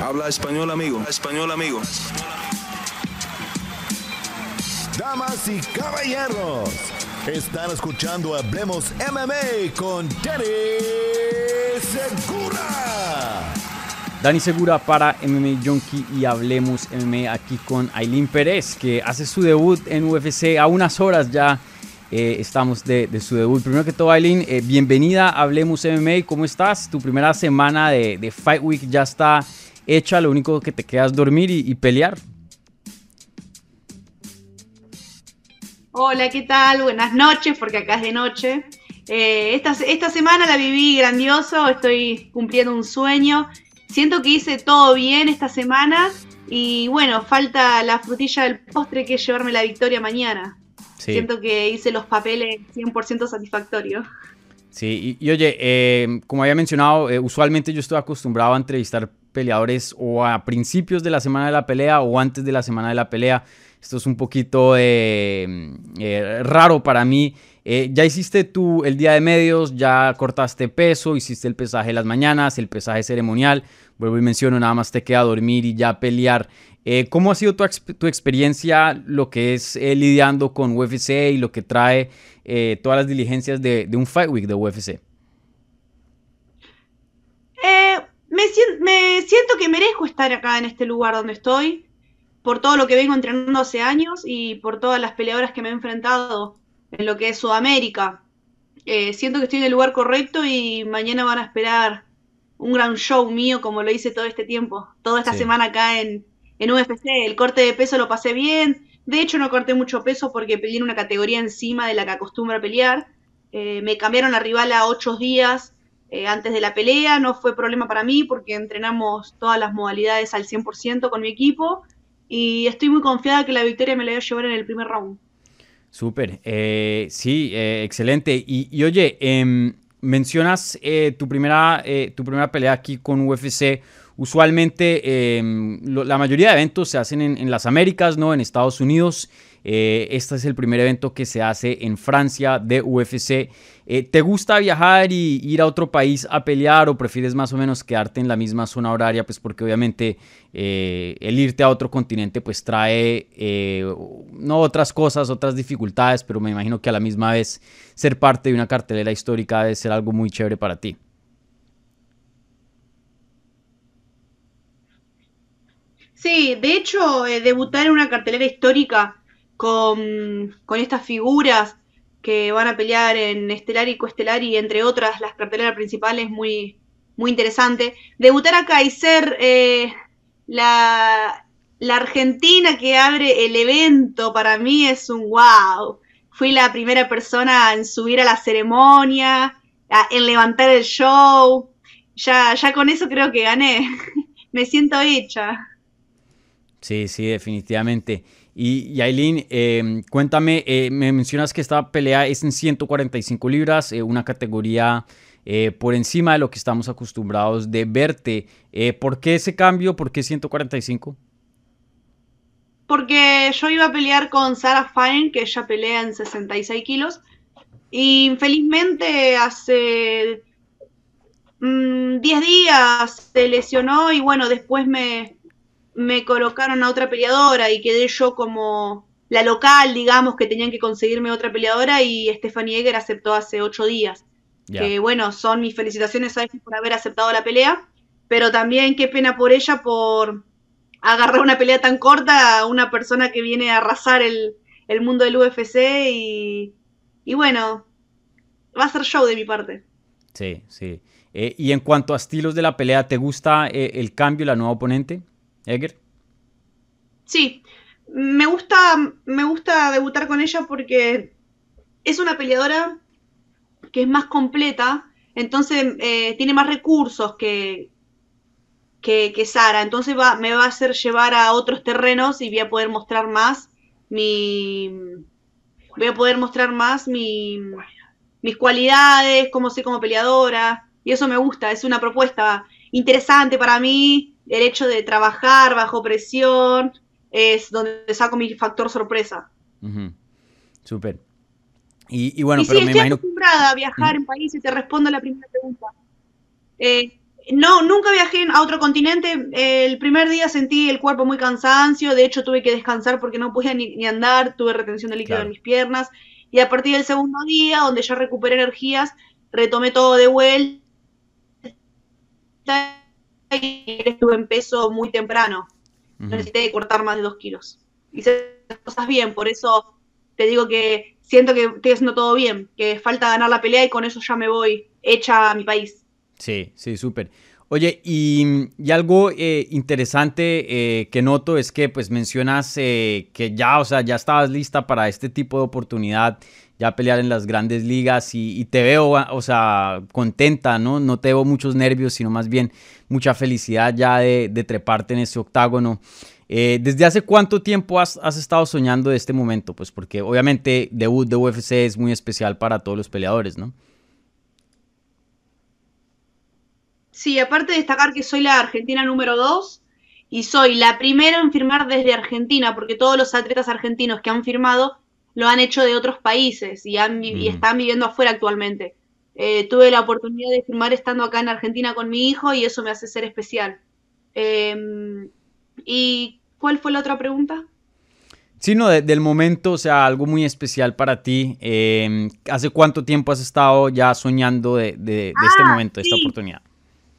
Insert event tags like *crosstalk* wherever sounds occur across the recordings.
Habla español, amigo. Español, amigo. Damas y caballeros, están escuchando Hablemos MMA con Danny Segura. Dani Segura para MMA Junkie y Hablemos MMA aquí con Aileen Pérez, que hace su debut en UFC a unas horas ya. eh, estamos de, de su debut. Primero que todo, Aileen, eh, bienvenida a Hablemos MMA. ¿Cómo estás? Tu primera semana de, de Fight Week ya está hecha. Lo único que te queda es dormir y, y pelear. Hola, ¿qué tal? Buenas noches, porque acá es de noche. Eh, esta, esta semana la viví grandioso, estoy cumpliendo un sueño. Siento que hice todo bien esta semana y bueno, falta la frutilla del postre que es llevarme la victoria mañana. Sí. Siento que hice los papeles 100% satisfactorios. Sí, y, y oye, eh, como había mencionado, eh, usualmente yo estoy acostumbrado a entrevistar peleadores o a principios de la semana de la pelea o antes de la semana de la pelea. Esto es un poquito eh, eh, raro para mí. Eh, ya hiciste tú el día de medios, ya cortaste peso, hiciste el pesaje las mañanas, el pesaje ceremonial. Vuelvo y menciono, nada más te queda dormir y ya pelear. ¿Cómo ha sido tu, exp- tu experiencia, lo que es lidiando con UFC y lo que trae todas las diligencias de, de un Fight Week de UFC? Eh, me, sien- me siento que merezco estar acá en este lugar donde estoy, por todo lo que vengo entrenando hace años y por todas las peleadoras que me he enfrentado en lo que es Sudamérica. Eh, siento que estoy en el lugar correcto y mañana van a esperar un gran show mío como lo hice todo este tiempo, toda esta Sí. semana acá en, en UFC. El corte de peso lo pasé bien, de hecho no corté mucho peso porque peleé en una categoría encima de la que acostumbro a pelear. Eh, me cambiaron la rival a ocho días eh, antes de la pelea, no fue problema para mí porque entrenamos todas las modalidades al 100% con mi equipo y estoy muy confiada que la victoria me la voy a llevar en el primer round. Súper, eh, sí, eh, excelente. Y, oye, em, mencionas tu, primera, tu primera pelea aquí con UFC. Usualmente em, la mayoría de eventos se hacen en, en las Américas, ¿no? En Estados Unidos. Eh, este es el primer evento que se hace en Francia de UFC. Eh, ¿Te gusta viajar y ir a otro país a pelear o prefieres más o menos quedarte en la misma zona horaria? Pues porque obviamente eh, el irte a otro continente pues trae eh, no otras cosas, otras dificultades, pero me imagino que a la misma vez ser parte de una cartelera histórica debe ser algo muy chévere para ti. Sí, de hecho, debutar en una cartelera histórica con, estas figuras que van a pelear en Estelar y Coestelar y entre otras las carteleras principales muy, muy interesante. Debutar acá y ser eh, la, la argentina que abre el evento para mí es un wow. Fui la primera persona en subir a la ceremonia, en levantar el show. Ya, ya con eso creo que gané. *laughs* Me siento hecha. Sí, sí, definitivamente. Y, y Aileen, eh, cuéntame, me mencionas que esta pelea es en 145 libras, eh, una categoría eh, por encima de lo que estamos acostumbrados de verte. Eh, ¿Por qué ese cambio? ¿Por qué 145? Porque yo iba a pelear con Sarah Fine, que ella pelea en 66 kilos. Y infelizmente hace mm, 10 días se lesionó y bueno, después me, me colocaron a otra peleadora y quedé yo como la local, digamos, que tenían que conseguirme otra peleadora y Stephanie Eger aceptó hace 8 días. Que bueno, son mis felicitaciones a ella por haber aceptado la pelea, pero también qué pena por ella por agarrar una pelea tan corta a una persona que viene a arrasar el, el mundo del UFC y, y bueno, va a ser show de mi parte. Sí, sí. Eh, y en cuanto a estilos de la pelea, ¿te gusta eh, el cambio, la nueva oponente, Eger? Sí, me gusta, me gusta debutar con ella porque es una peleadora que es más completa, entonces eh, tiene más recursos que, que, Sara, entonces me va a hacer llevar a otros terrenos y voy a poder mostrar más mi voy a poder mostrar más mi, mis cualidades, cómo soy como peleadora, y eso me gusta, es una propuesta interesante para mí, el hecho de trabajar bajo presión, es donde saco mi factor sorpresa. Ujú. Súper. Y, y bueno, y sí, pero me estoy imagino... acostumbrada a viajar en países, te respondo a la primera pregunta. Eh, No, nunca viajé a otro continente. El primer día sentí el cuerpo muy cansancio, de hecho tuve que descansar porque no podía ni, andar, tuve retención de líquido Claro. en mis piernas. Y a partir del segundo día, donde ya recuperé energías, retomé todo de vuelta y estuve en peso muy temprano. No Ujú. necesité cortar más de dos kilos. Hice las cosas bien, por eso te digo que siento que estoy haciendo todo bien, que falta ganar la pelea y con eso ya me voy hecha a mi país. Sí, sí, súper. Oye, y, y algo eh, interesante eh, que noto es que pues mencionas eh, que ya, o sea, ya estabas lista para este tipo de oportunidad, ya pelear en las grandes ligas y, te veo, o sea, contenta, ¿no? No te veo muchos nervios, sino más bien mucha felicidad ya de, de treparte en ese octágono. Eh, ¿Desde hace cuánto tiempo has, estado soñando de este momento? Pues porque obviamente debut de UFC es muy especial para todos los peleadores, ¿no? Sí, aparte de destacar que soy la argentina número 2 y soy la primera en firmar desde Argentina, porque todos los atletas argentinos que han firmado lo han hecho de otros países y, han, vi- y Mm. están viviendo afuera actualmente. Eh, tuve la oportunidad de firmar estando acá en Argentina con mi hijo y eso me hace ser especial. Em, ¿Y cuál fue la otra pregunta? Sí, no, de- del momento, o sea, algo muy especial para ti. Eh, ¿Hace cuánto tiempo has estado ya soñando de, de- de este Ah, momento, de esta oportunidad?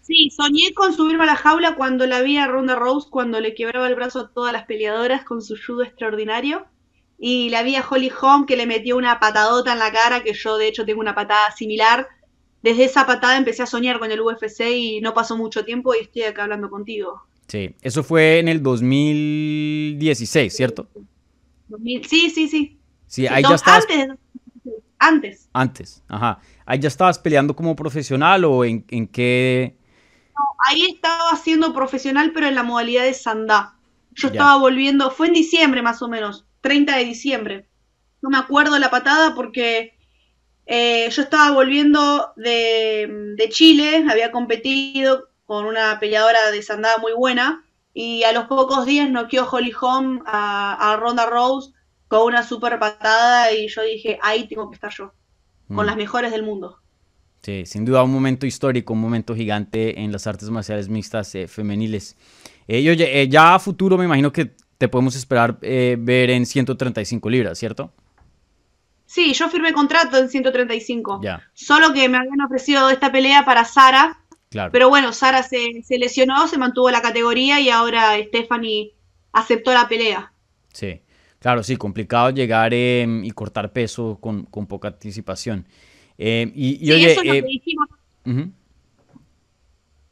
Sí, soñé con subirme a la jaula cuando la vi a Ronda Rose, cuando le quebraba el brazo a todas las peleadoras con su judo extraordinario. Y la vi a Holly Holm que le metió una patadota en la cara, que yo de hecho tengo una patada similar. Desde esa patada empecé a soñar con el UFC y no pasó mucho tiempo y estoy acá hablando contigo. Sí, eso fue en el 2016, ¿cierto? 2000 Sí, sí, sí. Sí, ahí no, ya estabas Antes, antes. antes, ajá. Ahí ya estabas peleando como profesional o en, en qué... Ahí estaba siendo profesional, pero en la modalidad de sandá. Yo Ya. estaba volviendo, fue en diciembre más o menos, 30 de diciembre. No me acuerdo la patada porque eh, yo estaba volviendo de, de Chile, había competido con una peleadora de sandá muy buena y a los pocos días noqueó Holly Holm a, a Ronda Rose con una super patada y yo dije, ahí tengo que estar yo, con Mm. las mejores del mundo. Sí, sin duda un momento histórico, un momento gigante en las artes marciales mixtas eh, femeniles. Eh, y oye, eh, ya a futuro me imagino que te podemos esperar eh, ver en 135 libras, ¿cierto? Sí, yo firmé contrato en 135. Ya, Solo que me habían ofrecido esta pelea para Sara, claro. pero bueno, Sara se, se lesionó, se mantuvo la categoría y ahora Stephanie aceptó la pelea. Sí, claro, sí, complicado llegar eh, y cortar peso con, con poca anticipación. Eh, y, y Sí, oye, eso es lo eh, que dijimos.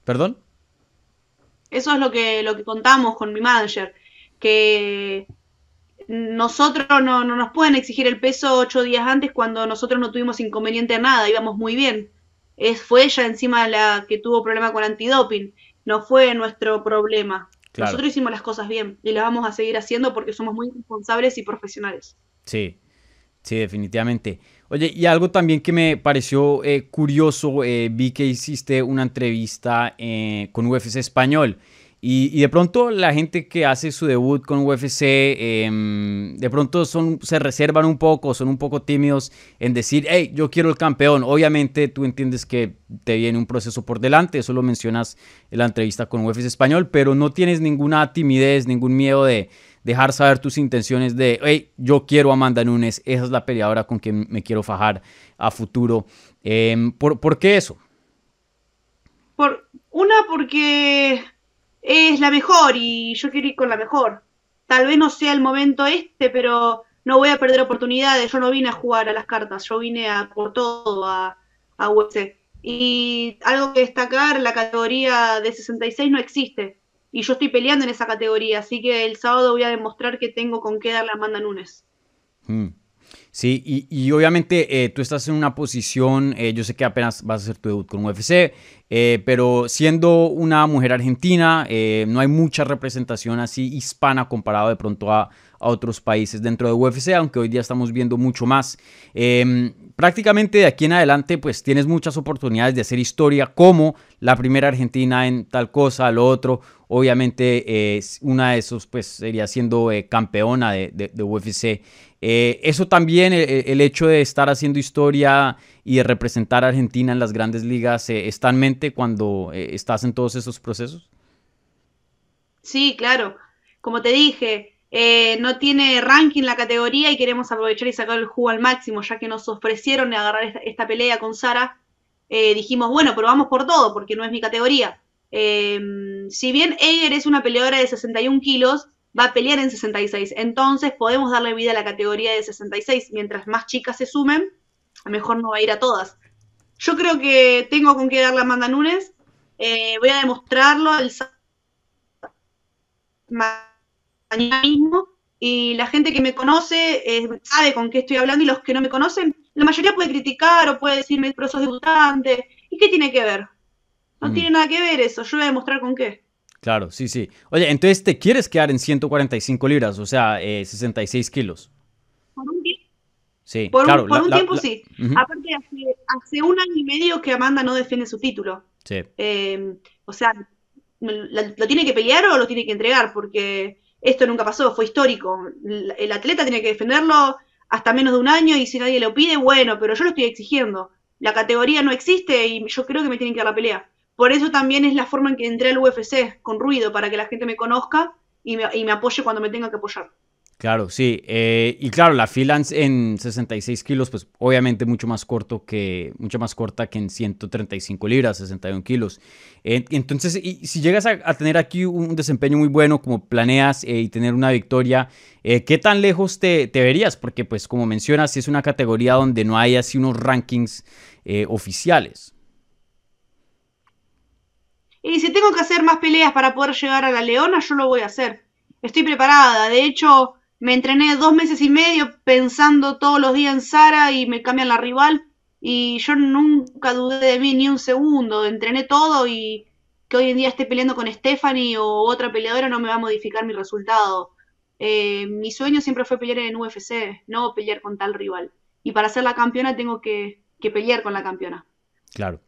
¿Perdón? eso es lo que, lo que contamos con mi manager, que nosotros no, no nos pueden exigir el peso ocho días antes cuando nosotros no tuvimos inconveniente a nada, íbamos muy bien. Es, fue ella encima la que tuvo problema con antidoping, no fue nuestro problema. Claro. Nosotros hicimos las cosas bien y las vamos a seguir haciendo porque somos muy responsables y profesionales. Sí, sí, definitivamente. Oye, y algo también que me pareció eh, curioso, eh, vi que hiciste una entrevista eh, con UFC Español. Y, de pronto la gente que hace su debut con UFC, em, de pronto son, se reservan un poco, son un poco tímidos en decir, hey, yo quiero el campeón. Obviamente tú entiendes que te viene un proceso por delante, eso lo mencionas en la entrevista con UFC Español, pero no tienes ninguna timidez, ningún miedo de dejar saber tus intenciones de, hey, yo quiero a Amanda Nunes, esa es la peleadora con quien me quiero fajar a futuro. Em, ¿por, por qué eso? Por, una porque es la mejor y yo quiero ir con la mejor. Tal vez no sea el momento este, pero no voy a perder oportunidades. Yo no vine a jugar a las cartas, yo vine a por todo a, a UFC. Y algo que destacar, la categoría de 66 no existe. Y yo estoy peleando en esa categoría, así que el sábado voy a demostrar que tengo con qué darle a Amanda Nunes. Mm. Sí, y, y obviamente eh, tú estás en una posición, eh, yo sé que apenas vas a hacer tu debut con UFC, eh, pero siendo una mujer argentina, eh, no hay mucha representación así hispana comparado de pronto a, a otros países dentro de UFC, aunque hoy día estamos viendo mucho más. Em, prácticamente de aquí en adelante, pues tienes muchas oportunidades de hacer historia, como la primera argentina en tal cosa, lo otro. Obviamente, eh, una de esos, pues sería siendo eh, campeona de, UFC. Eh, eso también, el hecho de estar haciendo historia y de representar a Argentina en las grandes ligas, ¿está en mente cuando estás en todos esos procesos? Sí, claro. Como te dije, eh, no tiene ranking la categoría y queremos aprovechar y sacar el jugo al máximo, ya que nos ofrecieron agarrar esta, pelea con Sara. Eh, dijimos, bueno, pero vamos por todo, porque no es mi categoría. Em, si bien Eger es una peleadora de 61 kilos, va a pelear en 66. Entonces podemos darle vida a la categoría de 66. Mientras más chicas se sumen, a mejor no va a ir a todas. Yo creo que tengo con qué darle a Amanda Nunes. Eh, voy a demostrarlo el mismo y la gente que me conoce eh, sabe con qué estoy hablando y los que no me conocen, la mayoría puede criticar o puede decirme, pero sos debutante. ¿Y qué tiene que ver? No mm. tiene nada que ver eso, yo voy a demostrar con qué. Claro, sí, sí. Oye, entonces te quieres quedar en 145 libras, o sea, eh, 66 kilos. Por un tiempo. Sí, por un, por un tiempo sí. Aparte, hace, un año y medio que Amanda no defiende su título. Sí. Eh, o sea, ¿lo tiene que pelear o lo tiene que entregar? Porque esto nunca pasó, fue histórico. El atleta tiene que defenderlo hasta menos de un año y si nadie lo pide, bueno, pero yo lo estoy exigiendo. La categoría no existe y yo creo que me tienen que dar la pelea. Por eso también es la forma en que entré al UFC, con ruido, para que la gente me conozca y me, y me apoye cuando me tenga que apoyar. Claro, sí. Eh, y claro, la fila en 66 kilos, pues obviamente mucho más corto que, mucho más corta que en 135 libras, 61 kilos. entonces, y, si llegas a, tener aquí un desempeño muy bueno, como planeas eh, y tener una victoria, eh, ¿qué tan lejos te, te, verías? Porque, pues, como mencionas, es una categoría donde no hay así unos rankings oficiales. Y si tengo que hacer más peleas para poder llegar a la Leona, yo lo voy a hacer. Estoy preparada. De hecho, me entrené dos meses y medio pensando todos los días en Sara y me cambian la rival. Y yo nunca dudé de mí ni un segundo. Entrené todo y que hoy en día esté peleando con Stephanie o otra peleadora no me va a modificar mi resultado. Eh, mi sueño siempre fue pelear en UFC, no pelear con tal rival. Y para ser la campeona tengo que, que pelear con la campeona. Claro,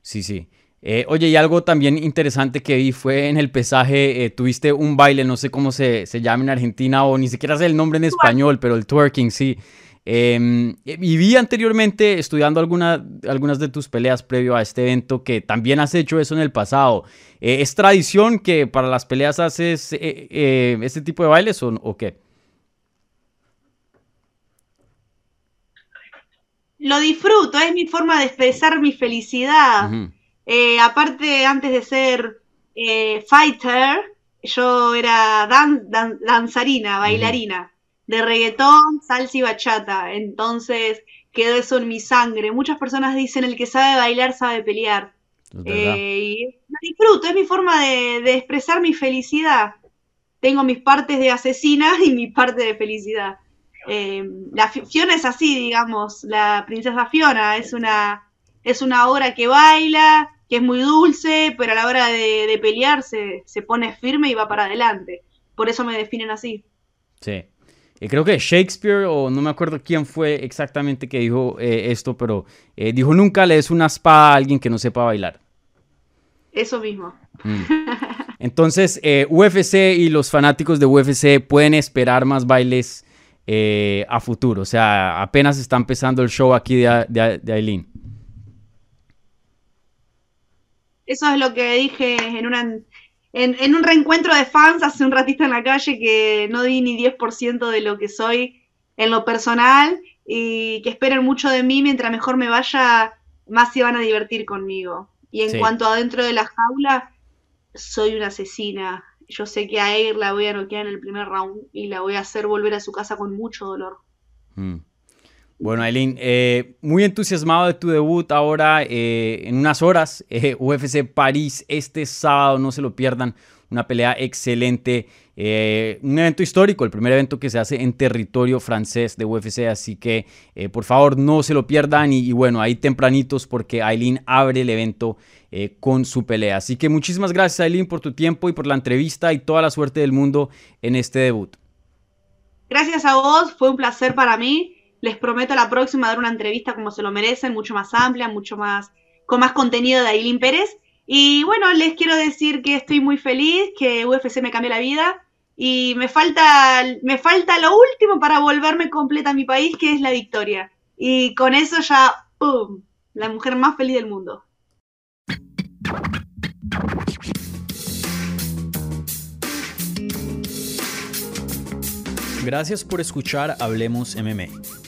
sí, sí. Eh, oye, y algo también interesante que vi fue en el pesaje, eh, tuviste un baile, no sé cómo se, llama en Argentina o ni siquiera sé el nombre en español, pero el twerking, sí. Em, y vi anteriormente, estudiando alguna, algunas de tus peleas previo a este evento, que también has hecho eso en el pasado. Eh, ¿Es tradición que para las peleas haces este tipo de bailes o, qué? Lo disfruto, es mi forma de expresar mi felicidad. Eh, aparte, antes de ser eh, fighter, yo era danzarina, bailarina, de reggaetón, salsa y bachata. Entonces quedó eso en mi sangre. Muchas personas dicen el que sabe bailar sabe pelear. Eh, y disfruto, es mi forma de, expresar mi felicidad. Tengo mis partes de asesina y mi parte de felicidad. la Fiona es así, digamos, la princesa Fiona es una, es una obra que baila, que es muy dulce, pero a la hora de, pelear se, pone firme y va para adelante. Por eso me definen así. Sí. Y creo que Shakespeare, o no me acuerdo quién fue exactamente que dijo eh, esto, pero eh, dijo nunca le des una espada a alguien que no sepa bailar. Eso mismo. Mm. *laughs* Entonces, eh, UFC y los fanáticos de UFC pueden esperar más bailes a futuro. O sea, apenas está empezando el show aquí de, de, de Aileen. Eso es lo que dije en, una, en, un reencuentro de fans hace un ratito en la calle que no di ni 10% de lo que soy en lo personal y que esperen mucho de mí mientras mejor me vaya, más se van a divertir conmigo. Y en cuanto a dentro de la jaula, soy una asesina. Yo sé que a Air la voy a noquear en el primer round y la voy a hacer volver a su casa con mucho dolor. Mm. Bueno, Aileen, eh, muy entusiasmado de tu debut ahora eh, en unas horas. *laughs* Eh, UFC París este sábado, no se lo pierdan. Una pelea excelente, un evento histórico, el primer evento que se hace en territorio francés de UFC, así que por favor no se lo pierdan y, bueno, ahí tempranitos porque Aileen abre el evento con su pelea. Así que muchísimas gracias Aileen por tu tiempo y por la entrevista y toda la suerte del mundo en este debut. Gracias a vos, fue un placer para mí. Les prometo la próxima dar una entrevista como se lo merecen, mucho más amplia, mucho más, con más contenido de Ailín Pérez. Y bueno, les quiero decir que estoy muy feliz, que UFC me cambió la vida y me falta, me falta lo último para volverme completa a mi país, que es la victoria. Y con eso ya, ¡pum! La mujer más feliz del mundo. Gracias por escuchar Hablemos MMA.